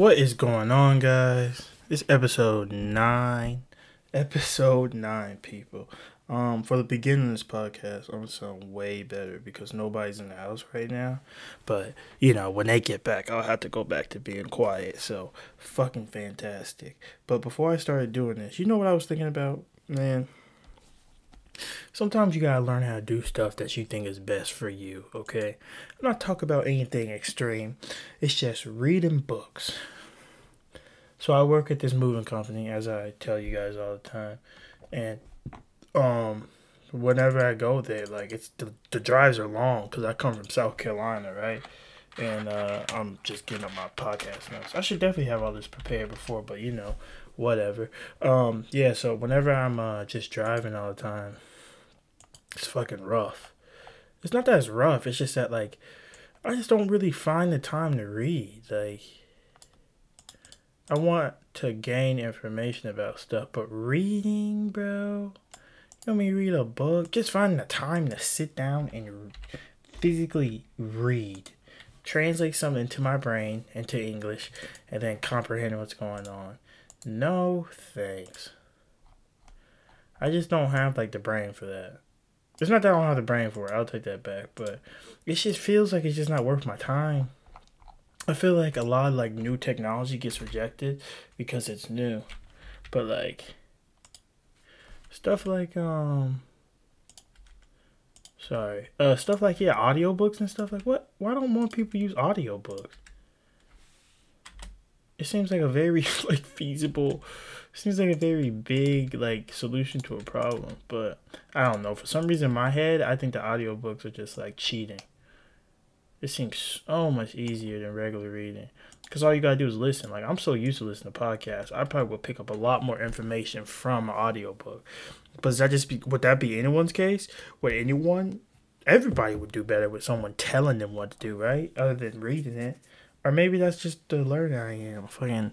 What is going on, guys? This episode nine. Episode nine, people. Um, for the beginning of this podcast, I'm gonna sound way better because nobody's in the house right now. But you know, when they get back, I'll have to go back to being quiet. So fucking fantastic. But before I started doing this, you know what I was thinking about, man? Sometimes you gotta learn how to do stuff that you think is best for you, okay? I'm not talking about anything extreme. It's just reading books. So I work at this moving company, as I tell you guys all the time, and um, whenever I go there, like it's the the drives are long because I come from South Carolina, right? And uh, I'm just getting up my podcast notes. I should definitely have all this prepared before, but you know, whatever. Um, yeah. So whenever I'm uh, just driving all the time, it's fucking rough. It's not that it's rough. It's just that like I just don't really find the time to read. Like I want to gain information about stuff, but reading, bro. You know me read a book. Just finding the time to sit down and physically read, translate something to my brain into English, and then comprehend what's going on. No thanks. I just don't have like the brain for that. It's not that I don't have the brain for it. I'll take that back, but it just feels like it's just not worth my time. I feel like a lot of like new technology gets rejected because it's new, but like stuff like um, sorry, uh, stuff like yeah, audiobooks and stuff like what? Why don't more people use audiobooks? It seems like a very like feasible seems like a very big like solution to a problem but i don't know. For some reason in my head i think the audiobooks are just like cheating. It seems so much easier than regular reading. Because all you gotta do is listen. Like i'm so used to listening to podcasts i probably would pick up a lot more information from an audiobook. But that just be would that be anyone's case? Would anyone everybody would do better with someone telling them what to do right? Other than reading it. Or maybe that's just the learner i am. Fucking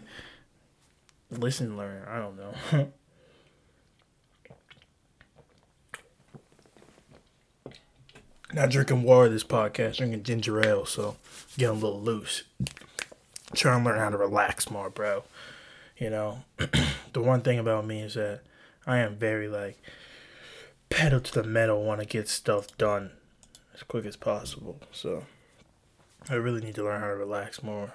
listen learn. I don't know. Not drinking water this podcast, drinking ginger ale, so getting a little loose. Trying to learn how to relax more, bro. You know, the one thing about me is that I am very like pedal to the metal, want to get stuff done as quick as possible. So I really need to learn how to relax more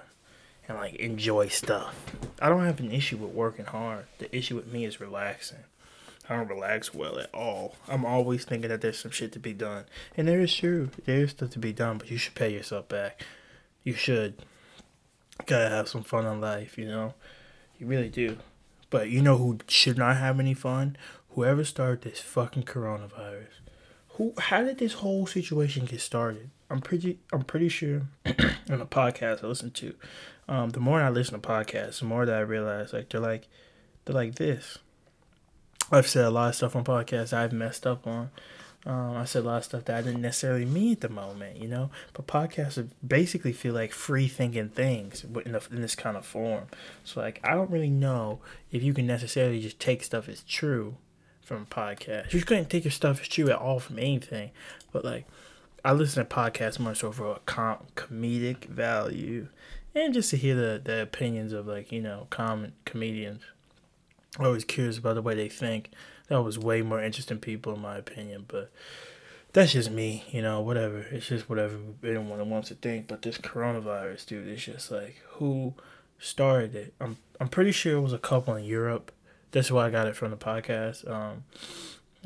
and like enjoy stuff. I don't have an issue with working hard. The issue with me is relaxing. I don't relax well at all. I'm always thinking that there's some shit to be done. And there is true. There is stuff to be done, but you should pay yourself back. You should. gotta have some fun in life, you know? You really do. But you know who should not have any fun? Whoever started this fucking coronavirus. Who how did this whole situation get started? I'm pretty I'm pretty sure in a podcast I listened to um, the more I listen to podcasts, the more that I realize like they're like they're like this. I've said a lot of stuff on podcasts I've messed up on. Um, I said a lot of stuff that I didn't necessarily mean at the moment, you know. But podcasts basically feel like free thinking things in, a, in this kind of form. So like I don't really know if you can necessarily just take stuff as true from a podcast. You couldn't take your stuff as true at all from anything. But like I listen to podcasts more so for a com- comedic value and just to hear the, the opinions of like you know common comedians. Always curious about the way they think. That was way more interesting people in my opinion, but that's just me, you know, whatever. It's just whatever anyone wants to think. But this coronavirus, dude, it's just like who started it. I'm I'm pretty sure it was a couple in Europe. That's why I got it from the podcast. Um,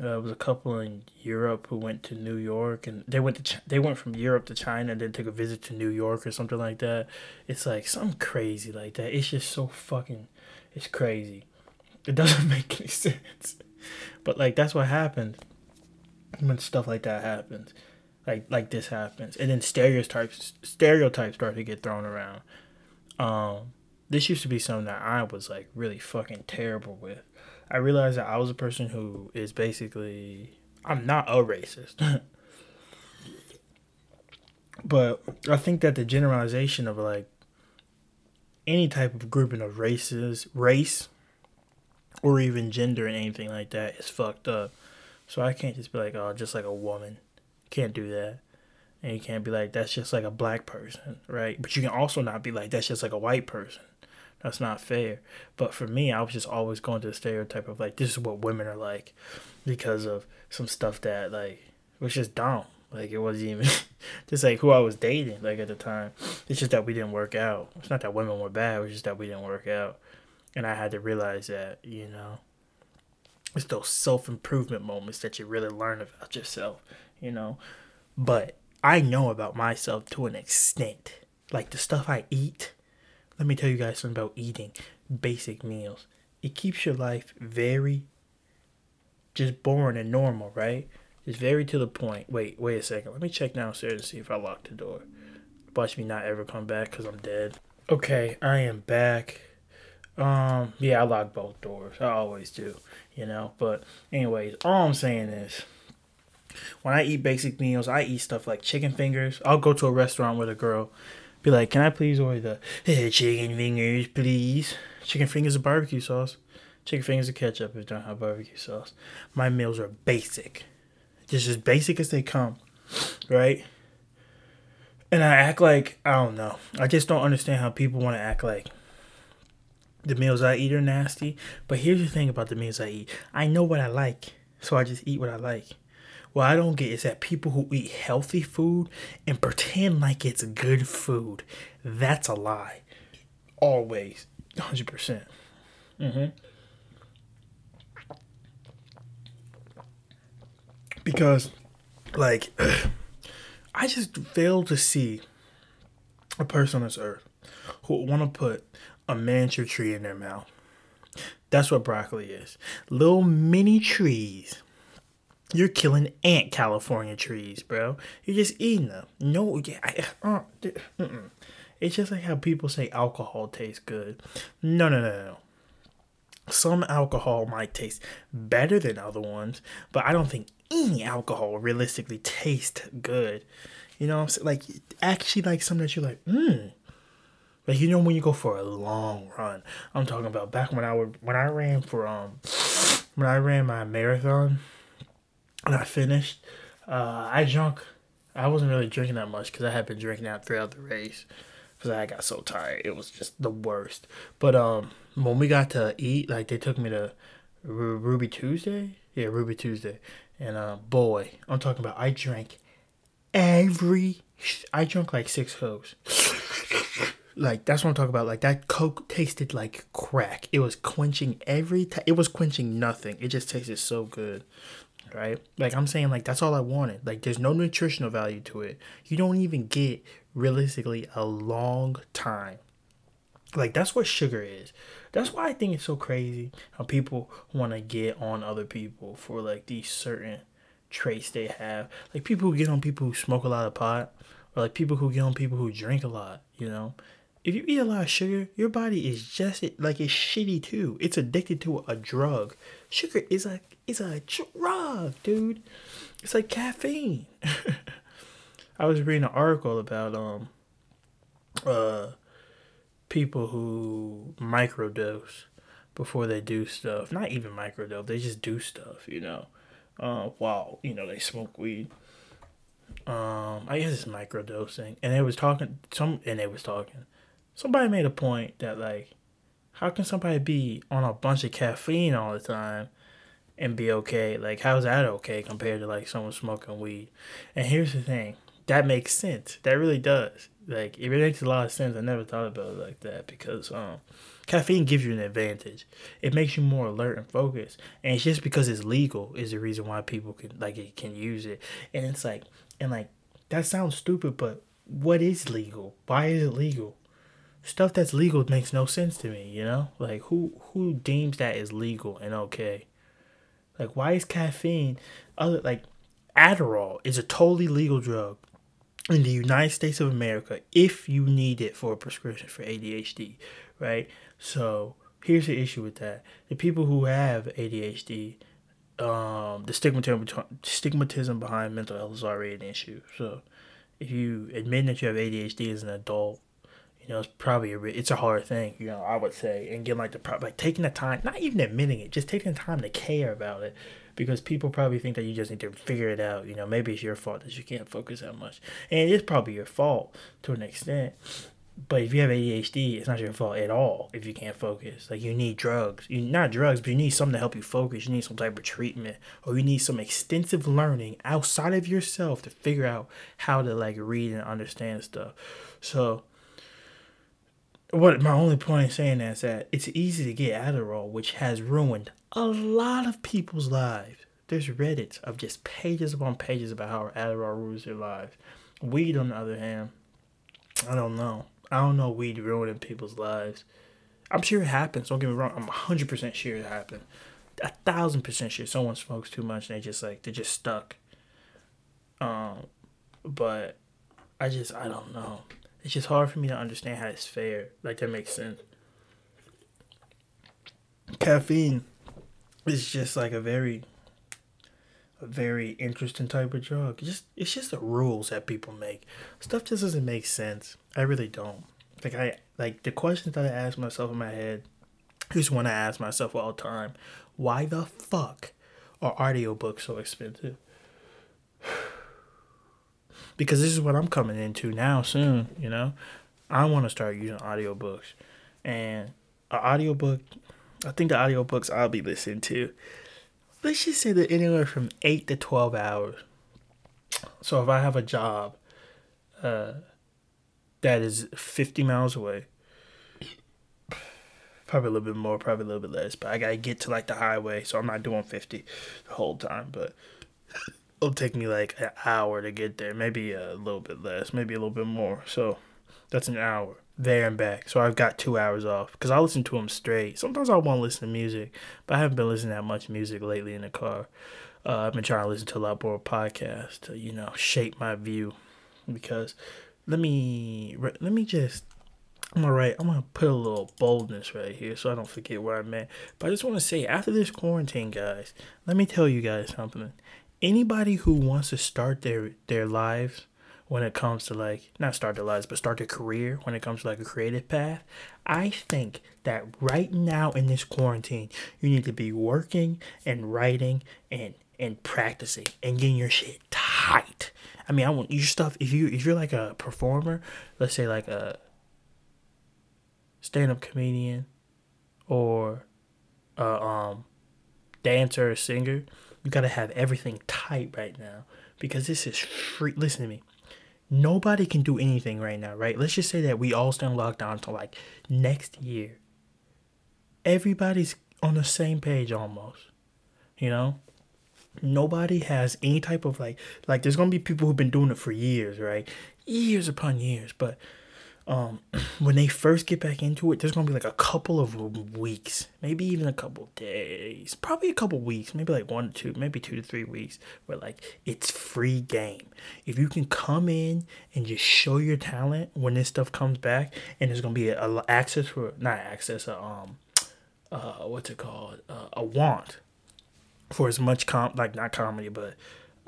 uh, it was a couple in Europe who went to New York, and they went to Ch- they went from Europe to China, and then took a visit to New York or something like that. It's like something crazy like that. It's just so fucking, it's crazy. It doesn't make any sense, but like that's what happened when stuff like that happens, like like this happens, and then stereotypes stereotypes start to get thrown around. Um, this used to be something that I was like really fucking terrible with I realized that I was a person who is basically I'm not a racist. but I think that the generalization of like any type of grouping of races, race, or even gender and anything like that is fucked up. So I can't just be like, oh, just like a woman. Can't do that. And you can't be like, that's just like a black person, right? But you can also not be like, that's just like a white person That's not fair. But for me, I was just always going to the stereotype of like this is what women are like because of some stuff that like was just dumb. Like it wasn't even just like who I was dating like at the time. It's just that we didn't work out. It's not that women were bad. It was just that we didn't work out, and I had to realize that you know. It's those self improvement moments that you really learn about yourself, you know. But I know about myself to an extent. Like the stuff I eat. Let me tell you guys something about eating basic meals. It keeps your life very just boring and normal, right? It's very to the point. Wait, wait a second. Let me check downstairs and see if I locked the door. Watch me not ever come back because I'm dead. Okay, I am back. Um, yeah, I lock both doors. I always do, you know. But anyways, all I'm saying is when I eat basic meals, I eat stuff like chicken fingers. I'll go to a restaurant with a girl, be like, "Can I please order the hey, chicken fingers, please? Chicken fingers and barbecue sauce. Chicken fingers and ketchup if you don't have barbecue sauce. My meals are basic, just as basic as they come, right? And I act like I don't know. I just don't understand how people want to act like the meals I eat are nasty. But here's the thing about the meals I eat I know what I like, so I just eat what I like. What I don't get is that people who eat healthy food and pretend like it's good food. That's a lie. Always. 100%. Mm-hmm. Because, like, I just fail to see a person on this earth who would want to put a miniature tree in their mouth. That's what broccoli is. Little mini trees. You're killing ant California trees, bro. You're just eating them. No, yeah, I, uh, it's just like how people say alcohol tastes good. No, no, no, no. Some alcohol might taste better than other ones, but I don't think any alcohol realistically tastes good. You know what I'm saying? Like, actually, like something that you're like, mmm, like you know when you go for a long run. I'm talking about back when I would when I ran for um when I ran my marathon and I finished. Uh, I drunk. I wasn't really drinking that much because I had been drinking out throughout the race because I got so tired. It was just the worst. But um, when we got to eat, like they took me to Ruby Tuesday. Yeah, Ruby Tuesday, and uh, boy, I'm talking about. I drank every. I drank like six cokes. Like that's what I'm talking about. Like that Coke tasted like crack. It was quenching every. T- it was quenching nothing. It just tasted so good, right? Like I'm saying, like that's all I wanted. Like there's no nutritional value to it. You don't even get realistically a long time. Like that's what sugar is. That's why I think it's so crazy how people want to get on other people for like these certain traits they have. Like people who get on people who smoke a lot of pot, or like people who get on people who drink a lot. You know, if you eat a lot of sugar, your body is just like it's shitty too. It's addicted to a drug. Sugar is a is a drug, dude. It's like caffeine. I was reading an article about um uh people who microdose before they do stuff. Not even microdose, they just do stuff, you know. Uh, while, you know, they smoke weed. Um, I guess it's microdosing. And they was talking some and they was talking somebody made a point that like how can somebody be on a bunch of caffeine all the time and be okay? Like how's that okay compared to like someone smoking weed? And here's the thing. That makes sense. That really does. Like it really makes a lot of sense. I never thought about it like that because um caffeine gives you an advantage. It makes you more alert and focused. And it's just because it's legal is the reason why people can like can use it. And it's like and like that sounds stupid, but what is legal? Why is it legal? Stuff that's legal makes no sense to me, you know? Like who who deems that is legal and okay? Like why is caffeine other like Adderall is a totally legal drug in the United States of America if you need it for a prescription for ADHD, right? So here's the issue with that. The people who have ADHD, um, the stigmatism stigmatism behind mental health is already an issue. So if you admit that you have ADHD as an adult, you know, it's probably a it's a hard thing, you know, I would say, and getting like the pro- like taking the time, not even admitting it, just taking the time to care about it, because people probably think that you just need to figure it out. You know, maybe it's your fault that you can't focus that much, and it is probably your fault to an extent. But if you have ADHD, it's not your fault at all if you can't focus. Like you need drugs. You not drugs, but you need something to help you focus. You need some type of treatment, or you need some extensive learning outside of yourself to figure out how to like read and understand stuff. So, what my only point in saying that is that it's easy to get Adderall, which has ruined a lot of people's lives. There's Reddit of just pages upon pages about how Adderall ruins their lives. Weed, on the other hand, I don't know. I don't know weed ruining people's lives. I'm sure it happens. Don't get me wrong. I'm 100% sure it happens. A thousand percent sure someone smokes too much and they just like, they're just stuck. Um, but I just, I don't know. It's just hard for me to understand how it's fair. Like, that makes sense. Caffeine is just like a very, a very interesting type of drug. Just, it's just the rules that people make. Stuff just doesn't make sense. I really don't. Like I like the questions that I ask myself in my head. Here's one I ask myself all the time: Why the fuck are audiobooks so expensive? Because this is what I'm coming into now soon. You know, I want to start using audiobooks, and an audiobook. I think the audiobooks I'll be listening to. Let's just say that anywhere from eight to twelve hours. So if I have a job, uh, that is 50 miles away. Probably a little bit more, probably a little bit less. But I gotta get to like the highway, so I'm not doing 50 the whole time. But it'll take me like an hour to get there, maybe a little bit less, maybe a little bit more. So that's an hour there and back. So I've got two hours off because I listen to them straight. Sometimes I want to listen to music, but I haven't been listening that much music lately in the car. Uh, I've been trying to listen to a lot more podcasts to you know shape my view because let me let me just I'm gonna write. I'm gonna put a little boldness right here so I don't forget where I'm at. But I just want to say, after this quarantine, guys, let me tell you guys something. Anybody who wants to start their their lives when it comes to like not start their lives, but start their career when it comes to like a creative path, I think that right now in this quarantine, you need to be working and writing and and practicing and getting your shit tight. I mean, I want your stuff. If you if you're like a performer, let's say like a stand up comedian or a um dancer or singer, you gotta have everything tight right now because this is free. Listen to me. Nobody can do anything right now, right? Let's just say that we all stay on lockdown until like next year. Everybody's on the same page almost, you know nobody has any type of like like there's gonna be people who've been doing it for years right years upon years but um when they first get back into it there's gonna be like a couple of weeks maybe even a couple days probably a couple weeks maybe like one to two maybe two to three weeks where like it's free game. If you can come in and just show your talent when this stuff comes back and there's gonna be a, a access for not access a um uh what's it called? Uh, a want for as much com like not comedy but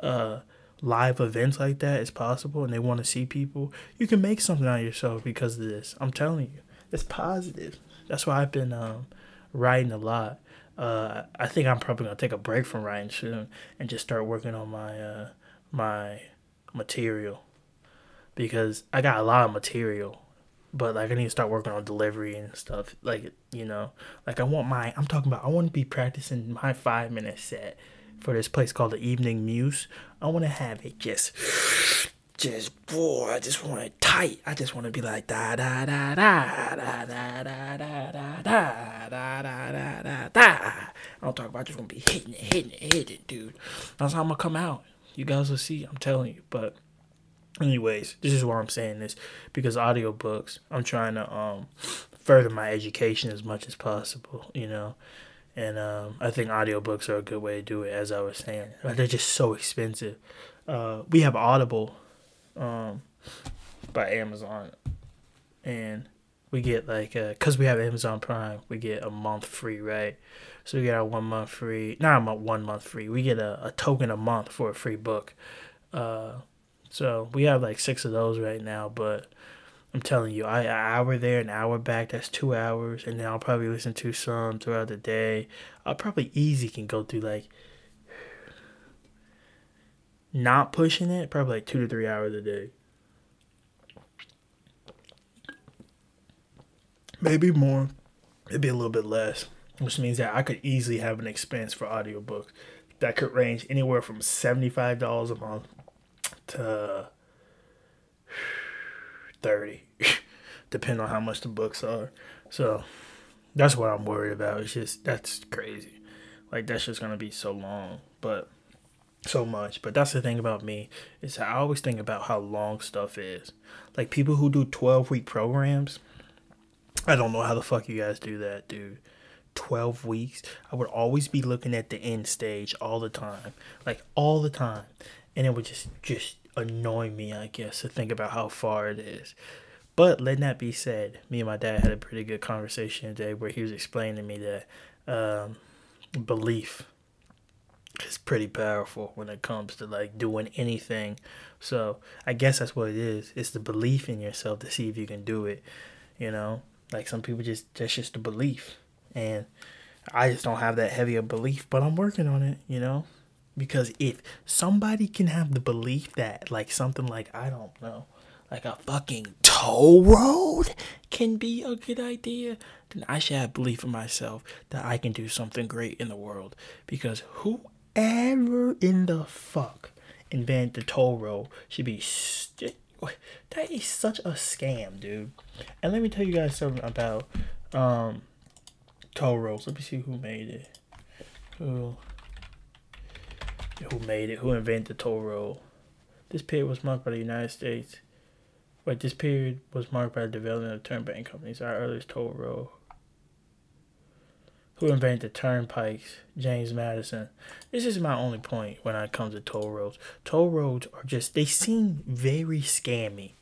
uh live events like that is possible and they want to see people you can make something out of yourself because of this. I'm telling you it's positive. That's why i've been um writing a lot. Uh i think i'm probably gonna take a break from writing soon and just start working on my uh my material because i got a lot of material but like I need to start working on delivery and stuff. Like you know, like I want my I'm talking about I want to be practicing my five minute set for this place called the Evening Muse. I want to have it just just boy, I just want it tight. I just want to be like da da da da da da da da da da da da da da. I don't talk about just want to be hitting it, hitting it, hitting it, dude. That's how I'm gonna come out. You guys will see. I'm telling you, but anyways this is why i'm saying this because audiobooks i'm trying to um further my education as much as possible you know and um i think audiobooks are a good way to do it as i was saying. They're just so expensive. Uh we have audible um by amazon. And we get like uh because we have amazon prime we get a month free right? So we get our one month free not a one month free. We get a, a token a month for a free book. Uh so we have like six of those right now, but I'm telling you, I an hour there, an hour back, that's two hours, and then I'll probably listen to some throughout the day. I'll probably easy can go through like not pushing it, probably like two to three hours a day. maybe more. It'd be a little bit less, which means that I could easily have an expense for audiobooks that could range anywhere from $75 a month to 30 depending on how much the books are. So that's what I'm worried about. It's just that's crazy. Like that's just gonna be so long, but so much. But that's the thing about me is I always think about how long stuff is. Like people who do 12 week programs. I don't know how the fuck you guys do that, dude. 12 weeks. I would always be looking at the end stage all the time. Like all the time. And it would just just annoy me, I guess, to think about how far it is. But let that be said, me and my dad had a pretty good conversation today where he was explaining to me that um, belief is pretty powerful when it comes to like doing anything. So I guess that's what it is. It's the belief in yourself to see if you can do it. You know, like some people just that's just the belief, and I just don't have that heavy of belief, but I'm working on it. You know, because if somebody can have the belief that like something like I don't know, like a fucking toll road can be a good idea, then I should have belief in myself that I can do something great in the world. Because whoever in the fuck invented the toll road should be st- that is such a scam, dude. And let me tell you guys something about um toll roads. Let me see who made it. Who who made it, who invented the toll road. This period was marked by the United States. Wait, this period was marked by the development of turnpike companies. Our earliest toll road. Who invented turnpikes? James Madison. This is my only point when it comes to toll roads. Toll roads are just, they seem very scammy.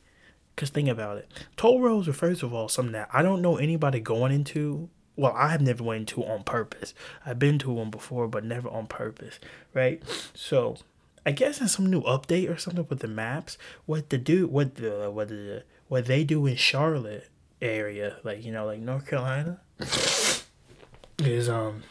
Because think about it. Toll roads are, first of all, something that I don't know anybody going into well, I have never went to on purpose. I've been to one before, but never on purpose, right? So, I guess in some new update or something with the maps, what the do, what the what the what they do in Charlotte area, like you know, like North Carolina, is um.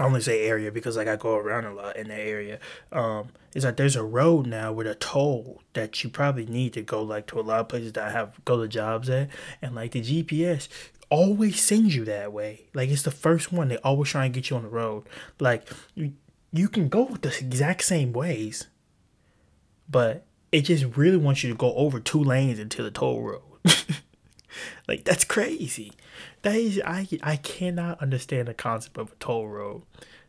I only say area because like I go around a lot in the area. Um, is that there's a road now with a toll that you probably need to go like to a lot of places that I have go to jobs at, and like the GPS always sends you that way. Like it's the first one. They always try and get you on the road. Like you, you can go the exact same ways, but it just really wants you to go over two lanes into the toll road. like that's crazy. That is I I cannot understand the concept of a toll road.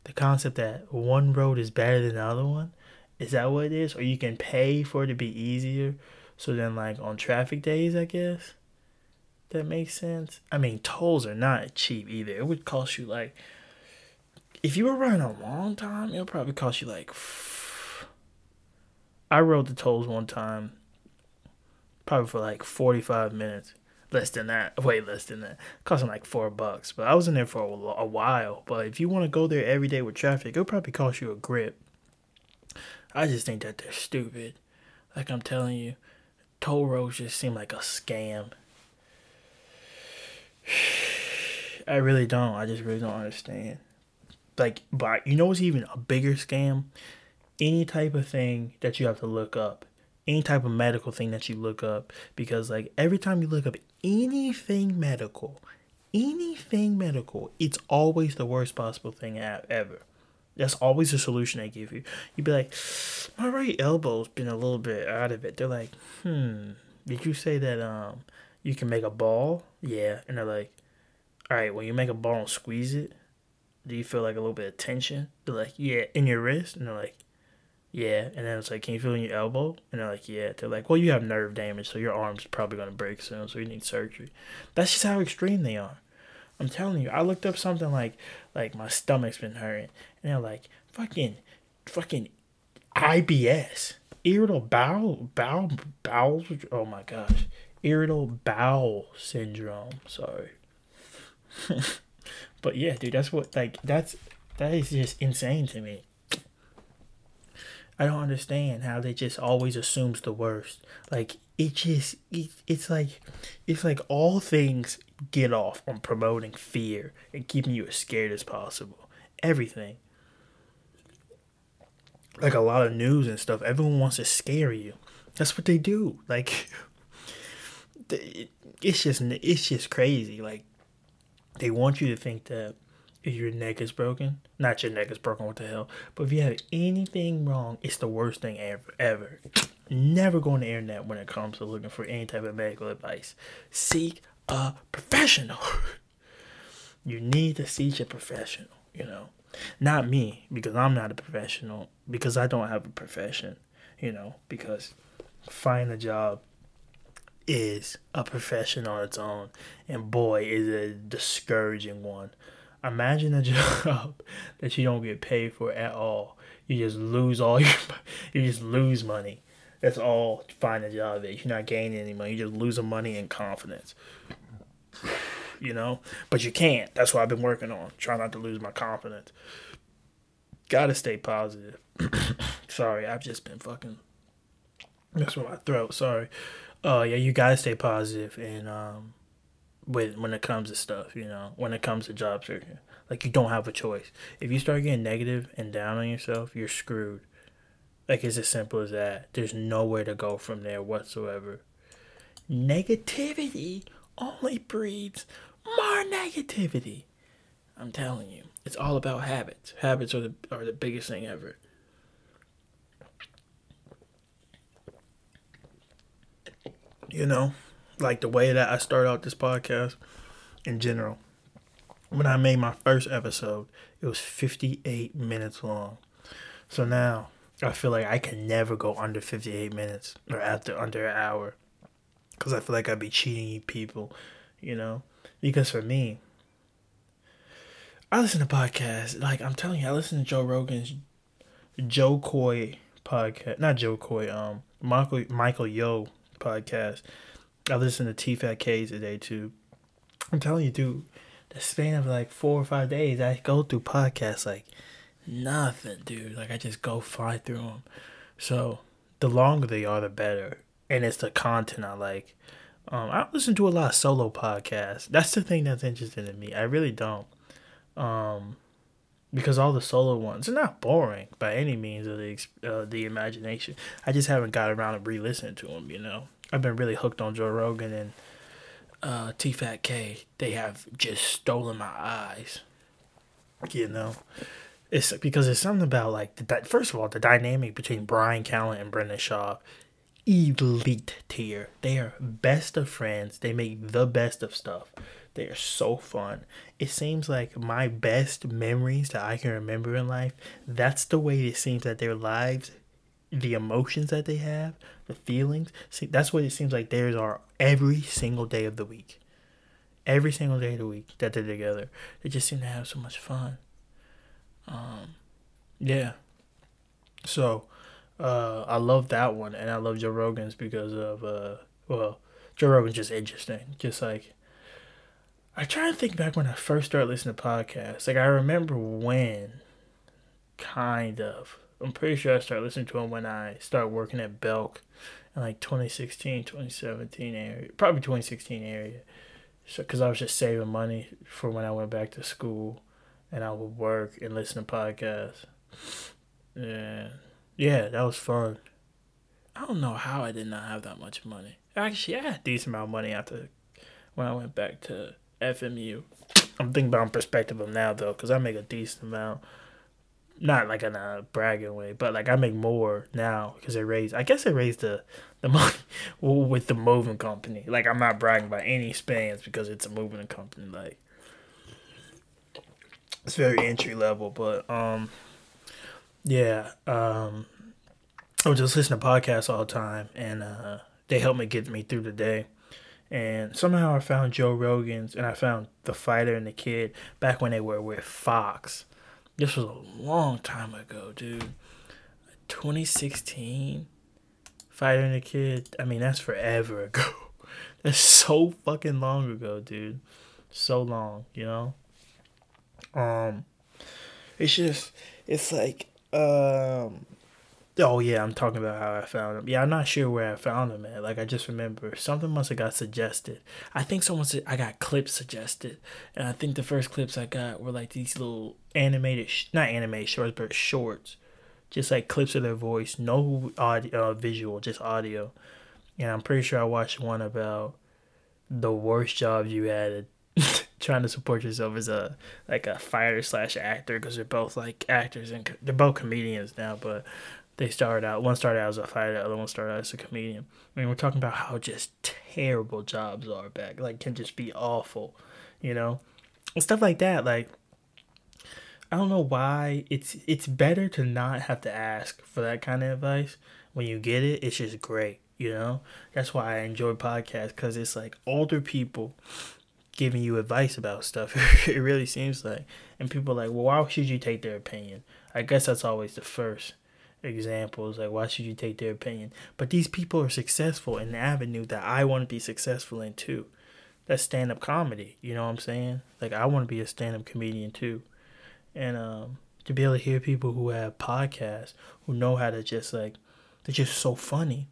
The concept that one road is better than the other one. Is that what it is? Or you can pay for it to be easier. So then like on traffic days, I guess that makes sense. I mean, tolls are not cheap either. It would cost you like, if you were running a long time, it'll probably cost you like. I rode the tolls one time, probably for like forty five minutes. Less than that, way less than that. Costing like four bucks, but I was in there for a, a while. But if you want to go there every day with traffic, it'll probably cost you a grip. I just think that they're stupid. Like I'm telling you, toll roads just seem like a scam. I really don't. I just really don't understand. Like, but you know what's even a bigger scam? Any type of thing that you have to look up, any type of medical thing that you look up, because like every time you look up anything medical, anything medical, it's always the worst possible thing ever. That's always the solution they give you. You'd be like, my right elbow's been a little bit out of it. They're like, hmm, did you say that um you can make a ball? Yeah. And they're like, all right, when you make a ball and squeeze it, do you feel like a little bit of tension? They're like, yeah, in your wrist? And they're like, yeah. And then it's like, can you feel in your elbow? And they're like, yeah. They're like, well, you have nerve damage, so your arm's probably going to break soon, so you need surgery. That's just how extreme they are. I'm telling you, I looked up something like, like my stomach's been hurting. And they're like, fucking, fucking IBS. Irritable bowel, bowel, bowels. Oh my gosh irritable bowel syndrome. Sorry. but yeah, dude, that's what like that's that is just insane to me. I don't understand how they just always assumes the worst. Like it just it, it's like it's like all things get off on promoting fear and keeping you as scared as possible. Everything. Like a lot of news and stuff, everyone wants to scare you. That's what they do. Like it's just it's just crazy. Like they want you to think that if your neck is broken, not your neck is broken, what the hell? But if you have anything wrong, it's the worst thing ever, ever. Never go on the internet when it comes to looking for any type of medical advice. Seek a professional. you need to seek a professional, you know. Not me, because I'm not a professional, because I don't have a profession, you know, because find a job is a profession on its own, and boy, is it a discouraging one. Imagine a job that you don't get paid for at all. You just lose all your, you just lose money. That's all find a job is. You're not gaining any money. You're just losing money and confidence. You know, but you can't. That's what I've been working on. Trying not to lose my confidence. Gotta stay positive. Sorry, I've just been fucking. That's what my throat. Sorry. Uh, yeah, you gotta stay positive and um, with when it comes to stuff, you know, when it comes to job searching, like you don't have a choice. If you start getting negative and down on yourself, you're screwed. Like it's as simple as that. There's nowhere to go from there whatsoever. Negativity only breeds more negativity. I'm telling you, it's all about habits. Habits are the are the biggest thing ever. You know, like the way that I start out this podcast in general. When I made my first episode, it was 58 minutes long. So now I feel like I can never go under 58 minutes or after under an hour because I feel like I'd be cheating people, you know? Because for me, I listen to podcasts. Like I'm telling you, I listen to Joe Rogan's Jo Koy podcast. Not Jo Koy, um, Michael Michael Yo podcast. I listen to T Fat K's today too. I'm telling you, dude, the span of like four or five days, I go through podcasts like nothing, dude. Like I just go fly through them. So the longer they are, the better, and it's the content I like. Um, I listen to a lot of solo podcasts. That's the thing that's interesting to me. I really don't, um, because all the solo ones are not boring by any means of the uh, the imagination. I just haven't got around to re-listening to them. You know, I've been really hooked on Joe Rogan and uh, T Fat K. They have just stolen my eyes. You know, it's because it's something about like the first of all the dynamic between Bryan Callen and Brendan Schaub. elite tier. They are best of friends. They make the best of stuff. They are so fun. It seems like my best memories that I can remember in life, that's the way it seems that their lives, the emotions that they have, the feelings, see, that's what it seems like theirs are every single day of the week. Every single day of the week that they're together. They just seem to have so much fun. Um, yeah. So, uh, I love that one, and I love Joe Rogan's because of uh, well, Joe Rogan's just interesting. Just like I try to think back when I first started listening to podcasts. Like I remember when, kind of. I'm pretty sure I started listening to them when I started working at Belk in like 2016, 2017 area, probably 2016 area. So, cause I was just saving money for when I went back to school, and I would work and listen to podcasts. Yeah yeah, that was fun. I don't know how I did not have that much money. Actually, I had a decent amount of money after when I went back to FMU. I'm thinking about perspective of now though, because I make a decent amount. Not like in a bragging way, but like I make more now because they raised. I guess they raised the the money with the moving company. Like I'm not bragging by any spans because it's a moving company. Like it's very entry level, but um yeah, um, I would just listen to podcasts all the time, and uh, they helped me get me through the day. And somehow I found Joe Rogan's, and I found The Fighter and the Kid back when they were with Fox. This was a long time ago, dude. 2016. Fighter and the Kid. I mean, that's forever ago. That's so fucking long ago, dude. So long, you know. Um, it's just, it's like um. Oh yeah, I'm talking about how I found him. Yeah, I'm not sure where I found him at. Like I just remember something must have got suggested. I think someone said I got clips suggested, and I think the first clips I got were like these little animated, sh- not animated shorts, but shorts, just like clips of their voice, no audio, uh, visual, just audio. And I'm pretty sure I watched one about the worst jobs you had trying to support yourself as a like a fighter slash actor because they're both like actors and they're both comedians now, but they started out one started out as a fighter, the other one started out as a comedian. I mean, we're talking about how just terrible jobs are back, like can just be awful, you know, and stuff like that. Like, I don't know why it's it's better to not have to ask for that kind of advice. When you get it, it's just great, you know. That's why I enjoy podcasts because it's like older people giving you advice about stuff. it really seems like, and people are like, well, why should you take their opinion? I guess that's always the first examples like why should you take their opinion? But these people are successful in the avenue that i want to be successful in too. That's stand-up comedy you know what i'm saying? Like i want to be a stand-up comedian too. And um to be able to hear people who have podcasts who know how to just like they're just so funny.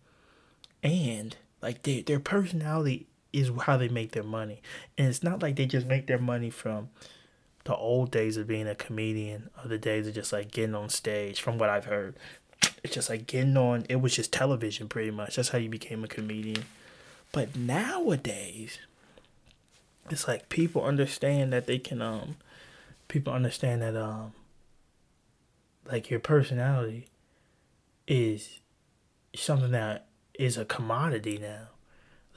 And like they, their personality is how they make their money. And it's not like they just make their money from the old days of being a comedian or the days of just like getting on stage from what I've heard. It's just like getting on it was just television pretty much. That's how you became a comedian. But nowadays it's like people understand that they can um people understand that um like your personality is something that is a commodity now.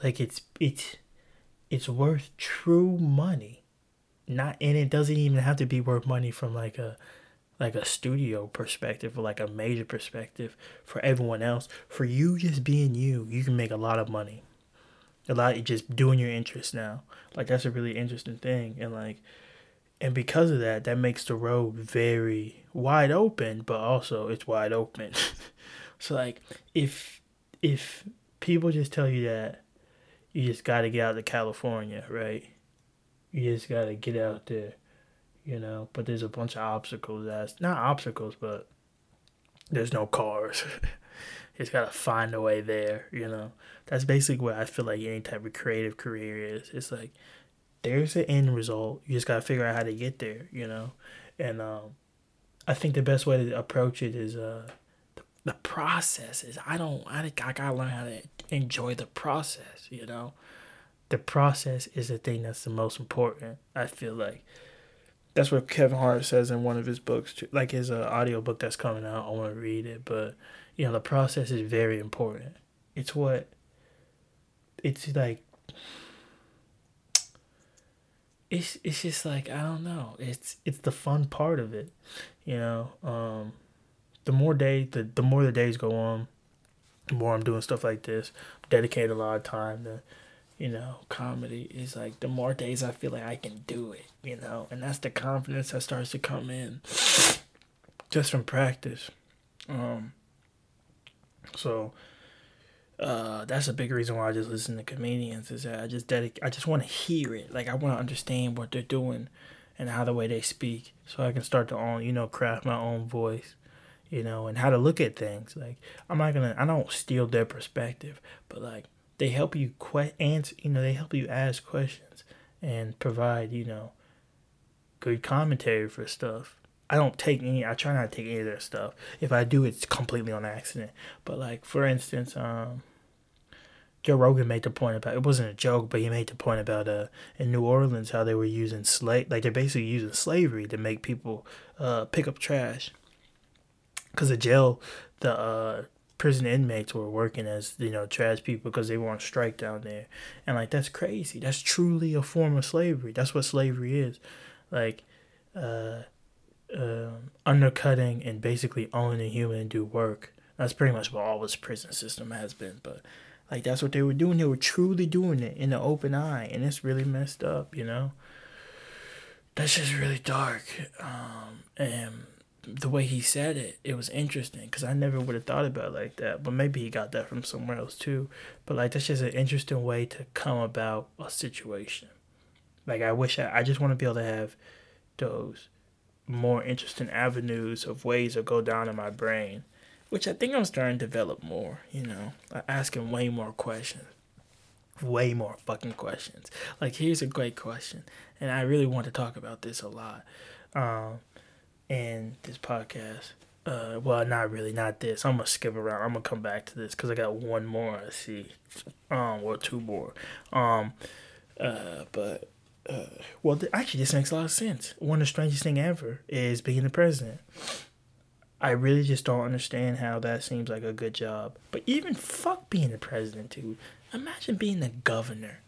Like it's it's it's worth true money not and it doesn't even have to be worth money from like a like a studio perspective or like a major perspective for everyone else. For you just being you you can make a lot of money. A lot of just doing your interest now. Like that's a really interesting thing and like and because of that that makes the road very wide open but also it's wide open. So like if if people just tell you that you just got to get out to california right you just gotta get out there, you know. But there's a bunch of obstacles. That's not obstacles, but there's no cars. just gotta find a way there, you know. That's basically what I feel like any type of creative career is. It's like there's an end result. You just gotta figure out how to get there, you know. And um, I think the best way to approach it is uh, the, the process. Is I don't I, I gotta learn how to enjoy the process, you know the process is the thing that's the most important. I feel like that's what Kevin Hart says in one of his books, like his uh, audio book that's coming out. I want to read it, but you know the process is very important. It's what it's like. It's it's just like I don't know. It's it's the fun part of it, you know. Um, the more day the the more the days go on, the more I'm doing stuff like this. Dedicate a lot of time to you know, comedy is like the more days I feel like I can do it, you know, and that's the confidence that starts to come in just from practice. Um, so uh, that's a big reason why I just listen to comedians is that I just dedicate, I just want to hear it, like I want to understand what they're doing and how the way they speak, so I can start to own, you know, craft my own voice you know, and how to look at things. Like I'm not gonna, I don't steal their perspective, but like they help you que- answer, you know, they help you ask questions and provide, you know, good commentary for stuff. I don't take any. I try not to take any of their stuff. If I do, it's completely on accident. But like for instance, um, Joe Rogan made the point about it wasn't a joke, but he made the point about uh in New Orleans how they were using slave like they're basically using slavery to make people uh pick up trash. Cause the jail, the uh prison inmates were working as you know trash people because they were on strike down there. And like that's crazy. That's truly a form of slavery. That's what slavery is. Like uh, uh, undercutting and basically owning a human and do work. That's pretty much what all this prison system has been. But like that's what they were doing. They were truly doing it in the open eye. And it's really messed up you know? That's just really dark. Um, and the way he said it, it was interesting because I never would have thought about it like that. But maybe he got that from somewhere else too. But like that's just an interesting way to come about a situation. Like I wish I, I just want to be able to have those more interesting avenues of ways to go down in my brain, which I think I'm starting to develop more. You know, asking way more questions, way more fucking questions. Like here's a great question, and I really want to talk about this a lot. Um, and this podcast. Uh, well, not really, not this. I'm gonna skip around. I'm gonna come back to this because I got one more. I see, um, or two more. Um, Uh, but uh, well, th- actually, this makes a lot of sense. One of the strangest thing ever is being the president. I really just don't understand how that seems like a good job. But even fuck being the president, dude. Imagine being the governor,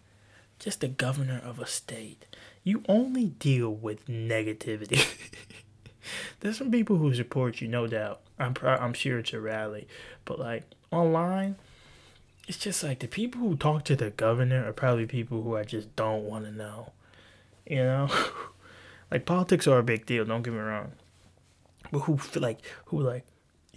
just the governor of a state. You only deal with negativity. There's some people who support you, no doubt. I'm pr- I'm sure it's a rally, but like online, it's just like the people who talk to the governor are probably people who I just don't want to know. You know, like politics are a big deal. Don't get me wrong, but who like who like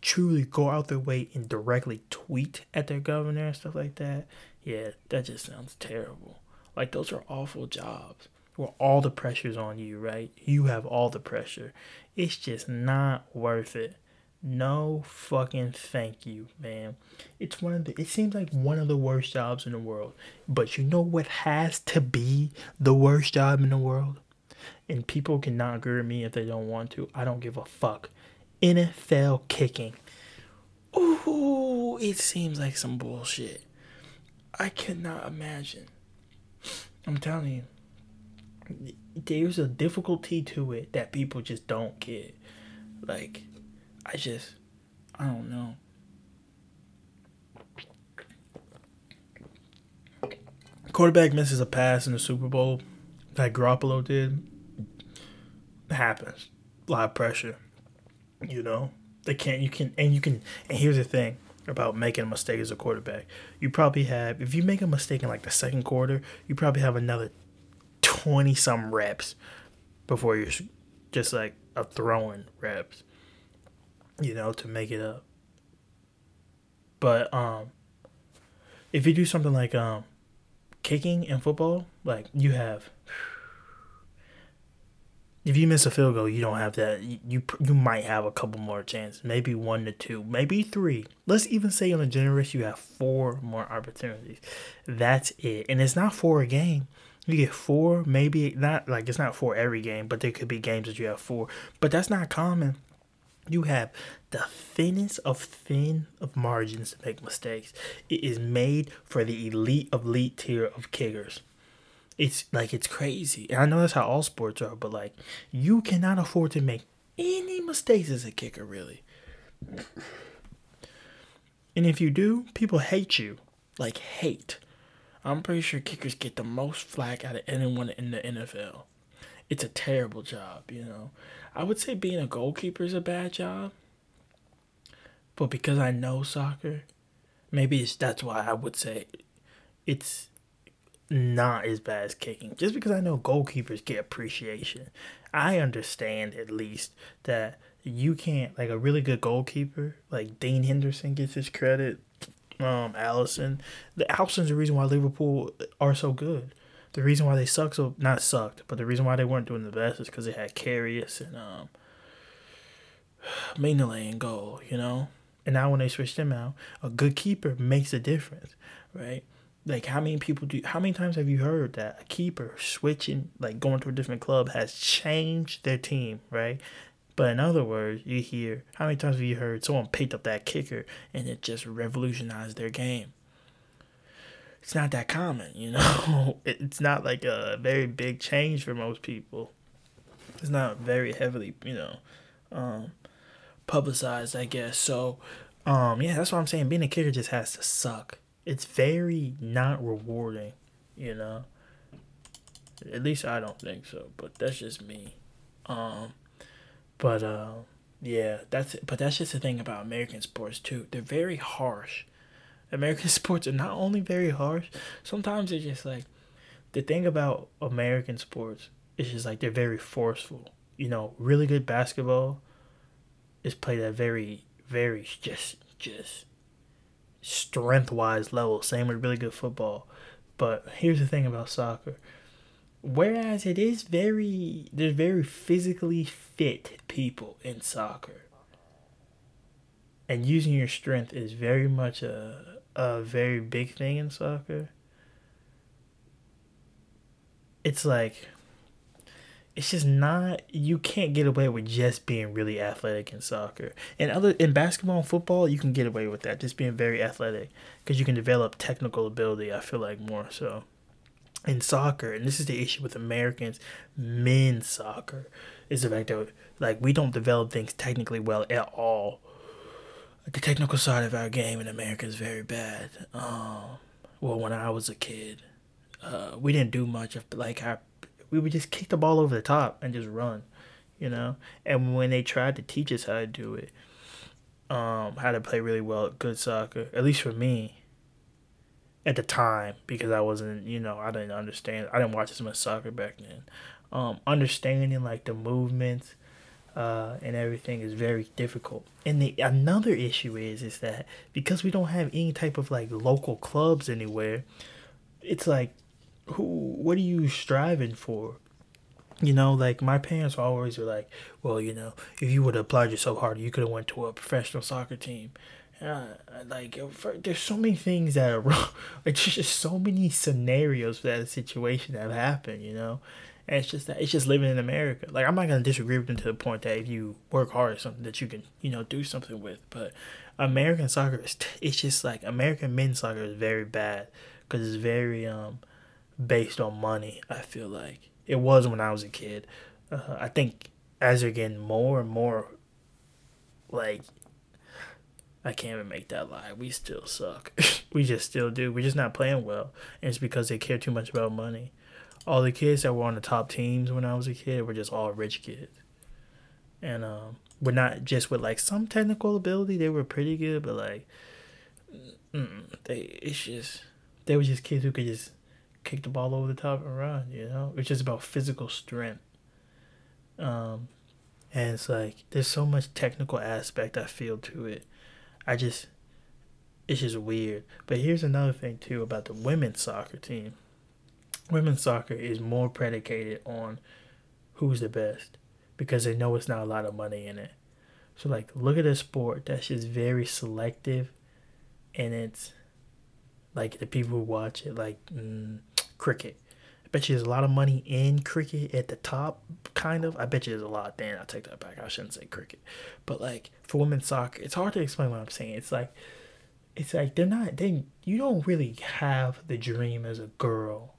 truly go out their way and directly tweet at their governor and stuff like that. Yeah, that just sounds terrible. Like those are awful jobs where all the pressure's on you, right? You have all the pressure. It's just not worth it. No fucking thank you, man. It's one of the it seems like one of the worst jobs in the world. But you know what has to be the worst job in the world? And people cannot agree with me if they don't want to. I don't give a fuck. NFL kicking. Ooh, it seems like some bullshit. I cannot imagine. I'm telling you. There's a difficulty to it that people just don't get. Like, I just, I don't know. Quarterback misses a pass in the Super Bowl, like Garoppolo did. It happens. A lot of pressure. You know, they can't. You can, and you can. And here's the thing about making a mistake as a quarterback. You probably have, if you make a mistake in like the second quarter, you probably have another twenty some reps before you're just like a throwing reps you know, to make it up. But um if you do something like um kicking in football, like you have if you miss a field goal, you don't have that. You you might have a couple more chances, maybe one to two, maybe three. Let's even say on a generous, you have four more opportunities. That's it, and it's not for a game. You get four, maybe not like it's not for every game, but there could be games that you have four. But that's not common you have the thinnest of thin of margins to make mistakes. It is made for the elite of elite tier of kickers. It's like it's crazy. And I know that's how all sports are, but like you cannot afford to make any mistakes as a kicker, really. And if you do, people hate you. Like hate. I'm pretty sure kickers get the most flack out of anyone in the NFL. It's a terrible job, you know. I would say being a goalkeeper is a bad job. But because I know soccer, maybe that's why I would say it's not as bad as kicking. Just because I know goalkeepers get appreciation. I understand at least that you can't like a really good goalkeeper, like Dean Henderson gets his credit. Um, Alisson. The Alisson's the reason why Liverpool are so good the reason why they suck so not sucked, but the reason why they weren't doing the best is because they had Karius and um Mignolet in goal, you know. And now when they switched him out, a good keeper makes a difference, right? Like how many people do? How many times have you heard that a keeper switching, like going to a different club, has changed their team, right? But in other words, you hear how many times have you heard someone picked up that kicker and it just revolutionized their game? it's not that common, you know. It's not like a very big change for most people. It's not very heavily, you know, um, publicized, I guess. So, um, yeah, that's what I'm saying. Being a kicker just has to suck. It's very not rewarding, you know. At least I don't think so, but that's just me. Um, but uh, yeah, that's but that's just the thing about American sports too. They're very harsh American sports are not only very harsh, sometimes it's just like the thing about American sports is just like they're very forceful. You know, really good basketball is played at very, very just just strength wise level. Same with really good football. But here's the thing about soccer. Whereas it is very there's very physically fit people in soccer. And using your strength is very much a a very big thing in soccer. It's like it's just not you can't get away with just being really athletic in soccer. And other in basketball and football, you can get away with that just being very athletic because you can develop technical ability, I feel like more so. In soccer, and this is the issue with Americans men's soccer, is the fact that like we don't develop things technically well at all. The technical side of our game in America is very bad. Um, well, when I was a kid, uh, we didn't do much of like our, we would just kick the ball over the top and just run, you know. And when they tried to teach us how to do it, um, how to play really well, good soccer, at least for me, at the time because I wasn't, you know, I didn't understand. I didn't watch as much soccer back then. Um, understanding like the movements uh, and everything is very difficult. And the another issue is is that because we don't have any type of like local clubs anywhere, it's like, who? What are you striving for? You know, like my parents always were like, well, you know, if you would have applied yourself harder, you could have went to a professional soccer team. Uh, like for, there's so many things that are wrong. Like there's just so many scenarios for that situation that have happened, you know. And it's just that it's just living in America. Like I'm not gonna disagree with them to the point that if you work hard something that you can you know do something with. But American soccer is it's just like American men's soccer is very bad because it's very um based on money. I feel like it was when I was a kid. Uh, I think as they're getting more and more like I can't even make that lie. We still suck. we just still do. We're just not playing well. And it's because they care too much about money. All the kids that were on the top teams when I was a kid were just all rich kids. And um, we're not just with like some technical ability. They were pretty good, but like, they it's just they were just kids who could just kick the ball over the top and run. You know, it's just about physical strength. Um, and it's like there's so much technical aspect I feel to it I just it's just weird. But here's another thing too about the women's soccer team. Women's soccer is more predicated on who's the best because they know it's not a lot of money in it. So like look at a sport that's just very selective and it's like the people who watch it like mm, cricket. I bet you there's a lot of money in cricket at the top, kind of. I bet you there's a lot. Then I'll take that back. I shouldn't say cricket, but like for women's soccer, it's hard to explain what I'm saying. It's like, it's like they're not. They you don't really have the dream as a girl.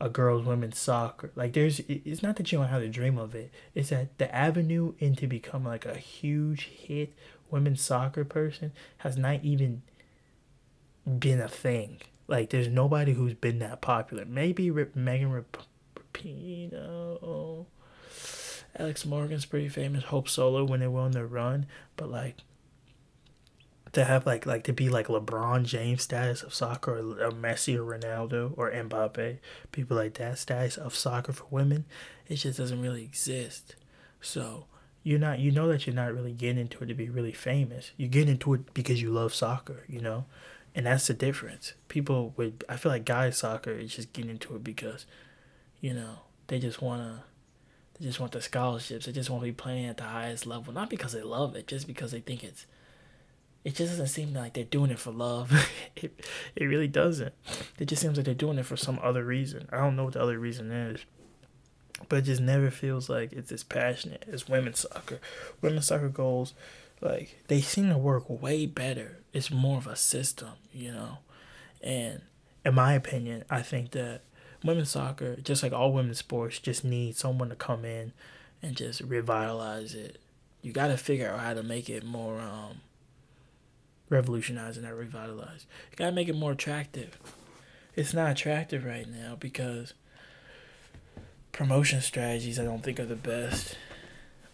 A girl's women's soccer. Like there's, it's not that you don't have the dream of it. It's that the avenue into become like a huge hit women's soccer person has not even been a thing like, there's nobody who's been that popular. Maybe Rip, Megan Rapinoe. Alex Morgan's pretty famous. Hope Solo when they were on the run, but like to have like like to be like LeBron James status of soccer, or, or Messi or Ronaldo or Mbappe, people like that status of soccer for women, it just doesn't really exist. So you're not you know that you're not really getting into it to be really famous. You get into it because you love soccer, you know and that's the difference. People would I feel like guys soccer is just getting into it because, you know, they just wanna they just want the scholarships. They just want to be playing at the highest level. Not because they love it, just because they think it's it just doesn't seem like they're doing it for love. it it really doesn't. It just seems like they're doing it for some other reason. I don't know what the other reason is. But it just never feels like it's as passionate as women's soccer. Women's soccer goals like they seem to work way better. It's more of a system, you know. And in my opinion, I think that women's soccer, just like all women's sports, just need someone to come in and just revitalize it. You got to figure out how to make it more um and revitalize. You got to make it more attractive. It's not attractive right now because promotion strategies I don't think are the best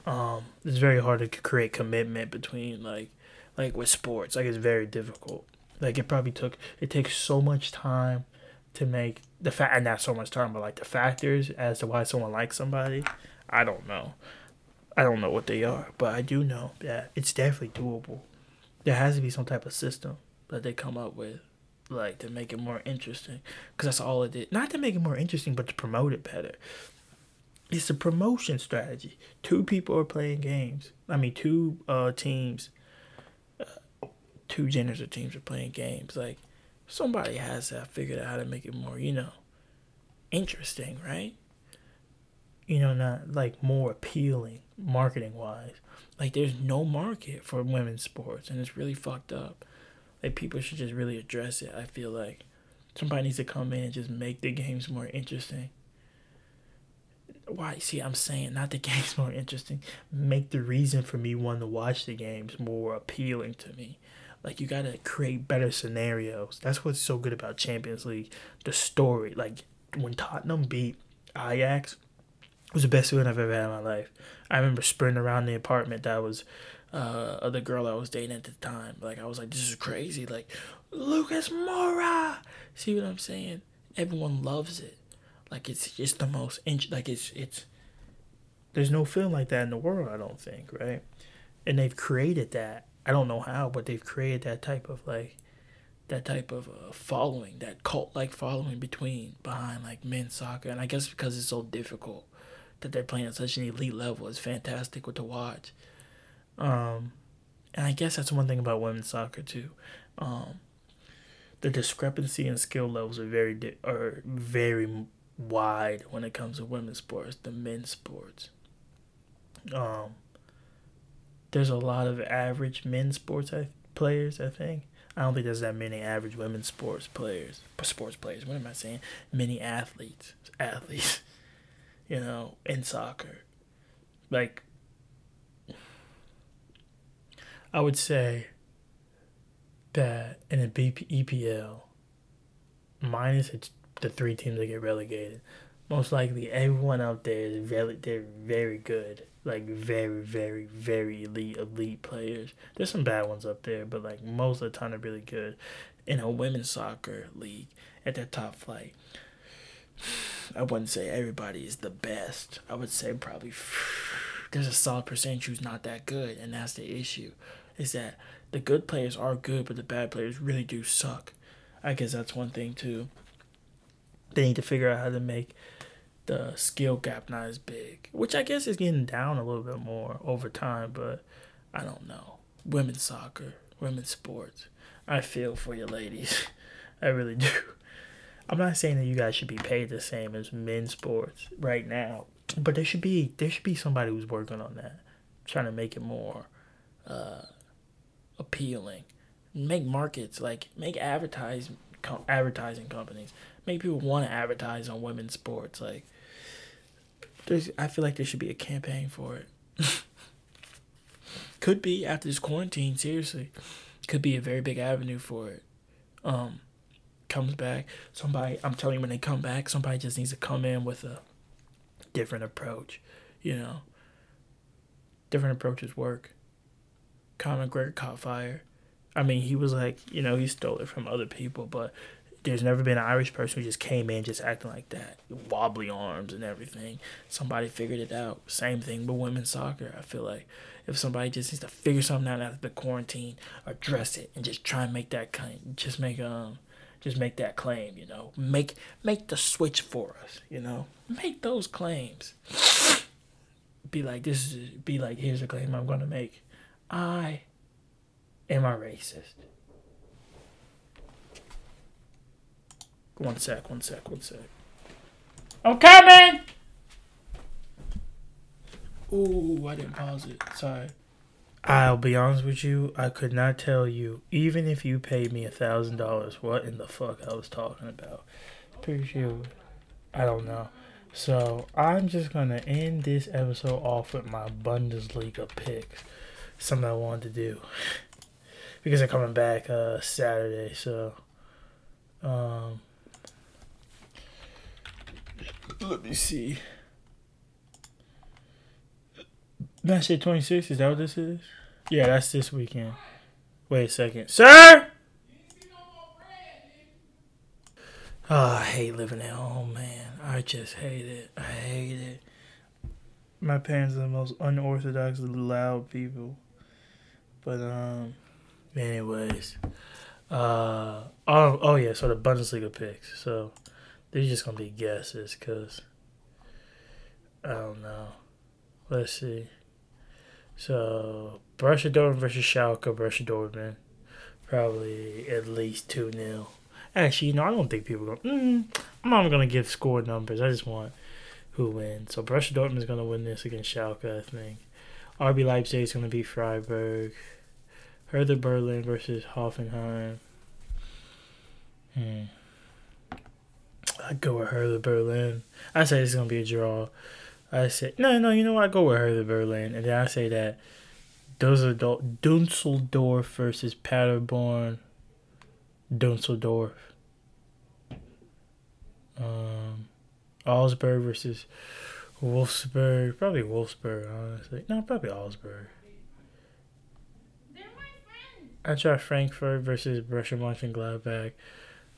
um, it's very hard to create commitment between like like with sports. Like it's very difficult. Like it probably took it takes so much time to make the fact and not so much time, but like the factors as to why someone likes somebody. I don't know. I don't know what they are, but I do know that it's definitely doable. There has to be some type of system that they come up with, like to make it more interesting, because that's all it did. Not to make it more interesting, but to promote it better it's a promotion strategy. Two people are playing games. I mean, two uh teams, uh, two genders of teams are playing games. Like somebody has to have figured out how to make it more, you know, interesting, right? You know, not like more appealing marketing wise. Like there's no market for women's sports, and it's really fucked up. Like people should just really address it. I feel like Somebody needs to come in and just make the games more interesting. Why? See, I'm saying not the games more interesting. Make the reason for me wanting to watch the games more appealing to me. Like you gotta create better scenarios. That's what's so good about Champions League. The story. Like when Tottenham beat Ajax, it was the best win I've ever had in my life. I remember sprinting around the apartment that was uh the girl I was dating at the time. Like I was like, this is crazy. Like Lucas Moura. See what I'm saying? Everyone loves it. Like it's just the most like it's it's. There's no film like that in the world. I don't think right, and they've created that. I don't know how, but they've created that type of like, that type of uh, following, that cult like following between behind like men's soccer, and I guess because it's so difficult that they're playing at such an elite level, it's fantastic to watch. Um, and I guess that's one thing about women's soccer too. Um, the discrepancy in skill levels are very di- are very wide when it comes to women's sports than men's sports. Um, there's a lot of average men's sports players. I think I don't think there's that many average women's sports players. Sports players. What am I saying? Many athletes. Athletes. You know, in soccer, like I would say that in a BP, EPL, minus the three teams that get relegated, most likely everyone out there is very they're very good, like very very very elite elite players. There's some bad ones up there, but like most of the time they're really good. In a women's soccer league at that top flight, I wouldn't say everybody is the best. I would say probably there's a solid percentage who's not that good, and that's the issue. Is that the good players are good, but the bad players really do suck. I guess that's one thing too. They need to figure out how to make the skill gap not as big, which I guess is getting down a little bit more over time, but I don't know. Women's soccer, women's sports. I feel for you ladies. I really do. I'm not saying that you guys should be paid the same as men's sports right now, but there should be there should be somebody who's working on that, trying to make it more uh, appealing. Make markets like make advertise advertising companies make people want to advertise on women's sports. Like, there's I feel like there should be a campaign for it. Could be after this quarantine. Seriously, could be a very big avenue for it. Um, comes back. Somebody, I'm telling you, when they come back, somebody just needs to come in with a different approach. You know, different approaches work. Conor McGregor caught fire. I mean, he was like, you know, he stole it from other people, but there's never been an Irish person who just came in just acting like that, wobbly arms and everything. Somebody figured it out. Same thing with women's soccer. I feel like if somebody just needs to figure something out after the quarantine, address it, and just try and make that claim, just make um, just make that claim. You know, make make the switch for us. You know, make those claims. Be like this is be like here's a claim I'm gonna make. I am a racist. One sec, one sec, one sec. I'm coming! Ooh, I didn't pause it. Sorry. I'll be honest with you, I could not tell you, even if you paid me a thousand dollars, what in the fuck I was talking about. Pretty sure. I don't know. So I'm just gonna end this episode off with my Bundesliga picks. Something I wanted to do. Because I'm coming back uh Saturday, so um let me see. That's day 26, is that what this is? Yeah, that's this weekend. Wait a second. Sir! Oh, I hate living at home, man. I just hate it. I hate it. My parents are the most unorthodox, loud people. But, um, anyways. Uh, oh, oh yeah, so the Bundesliga picks. So, these just gonna be guesses, cause I don't know. Let's see. So Borussia Dortmund versus Schalke. Borussia Dortmund, probably at least two 0 Actually, you know, I don't think people go. Mm, I'm not gonna give score numbers. I just want who wins. So Borussia Dortmund is gonna win this against Schalke. I think. RB Leipzig is gonna be Freiburg. Hertha Berlin versus Hoffenheim. Hmm. I go with Hertha Berlin. I say it's gonna be a draw. I say no, no. You know what? I go with Hertha Berlin, and then I say that Dusseldorf, Dusseldorf versus Paderborn. Dusseldorf. Um, Augsburg versus Wolfsburg. Probably Wolfsburg, honestly. No, probably Augsburg. Eintracht Frankfurt versus Borussia Mönchengladbach.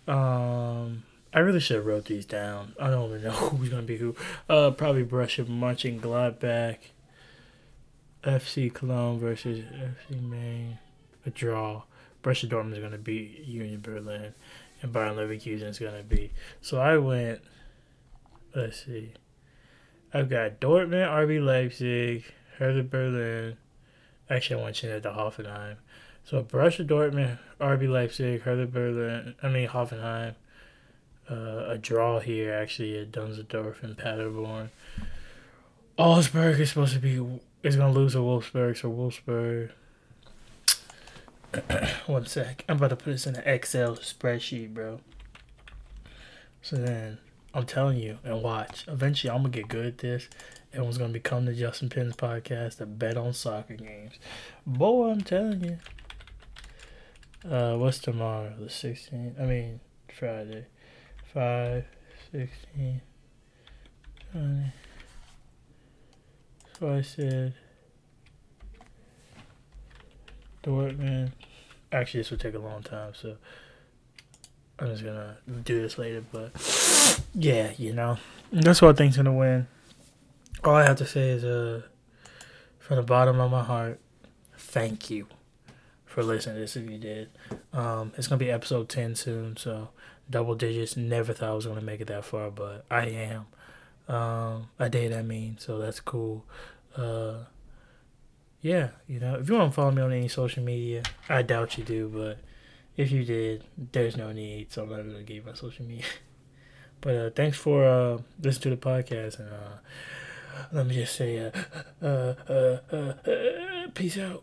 Um, I really should have wrote these down. I don't even know who's gonna be who. Uh, probably Borussia Mönchengladbach. FC Cologne versus FC Maine. A draw. Borussia Dortmund is gonna beat Union Berlin, and Bayern Leverkusen is gonna beat. So I went. Let's see. I've got Dortmund, RB Leipzig, Hertha Berlin. Actually, I want to change it to Hoffenheim. So Borussia Dortmund, RB Leipzig, Hertha Berlin, I mean Hoffenheim. Uh, a draw here actually at Dusseldorf and Paderborn. Augsburg is supposed to be is gonna lose to Wolfsburg, so Wolfsburg. One sec. I'm about to put this in an Excel spreadsheet, bro. So then I'm telling you, and watch. Eventually I'm gonna get good at this. Everyone's gonna become the Justin Pins podcast to bet on soccer games. Boy, I'm telling you. Uh, what's tomorrow? The 16th? I mean, Friday. 5, 16, 20. So I said Dortmund. Actually, this will take a long time, so I'm just gonna do this later. But yeah, you know, that's what I think's gonna win. All I have to say is, uh, from the bottom of my heart, thank you for listening to this if you did. Um, it's gonna be episode ten soon, so double digits. Never thought I was gonna make it that far, but I am. Um, I did. I mean, so that's cool. Uh, yeah, you know, if you want to follow me on any social media, I doubt you do, but if you did, there's no need, so I'm not gonna give my social media. but uh, thanks for uh, listening to the podcast, and uh, let me just say, uh, uh, uh, uh, uh peace out.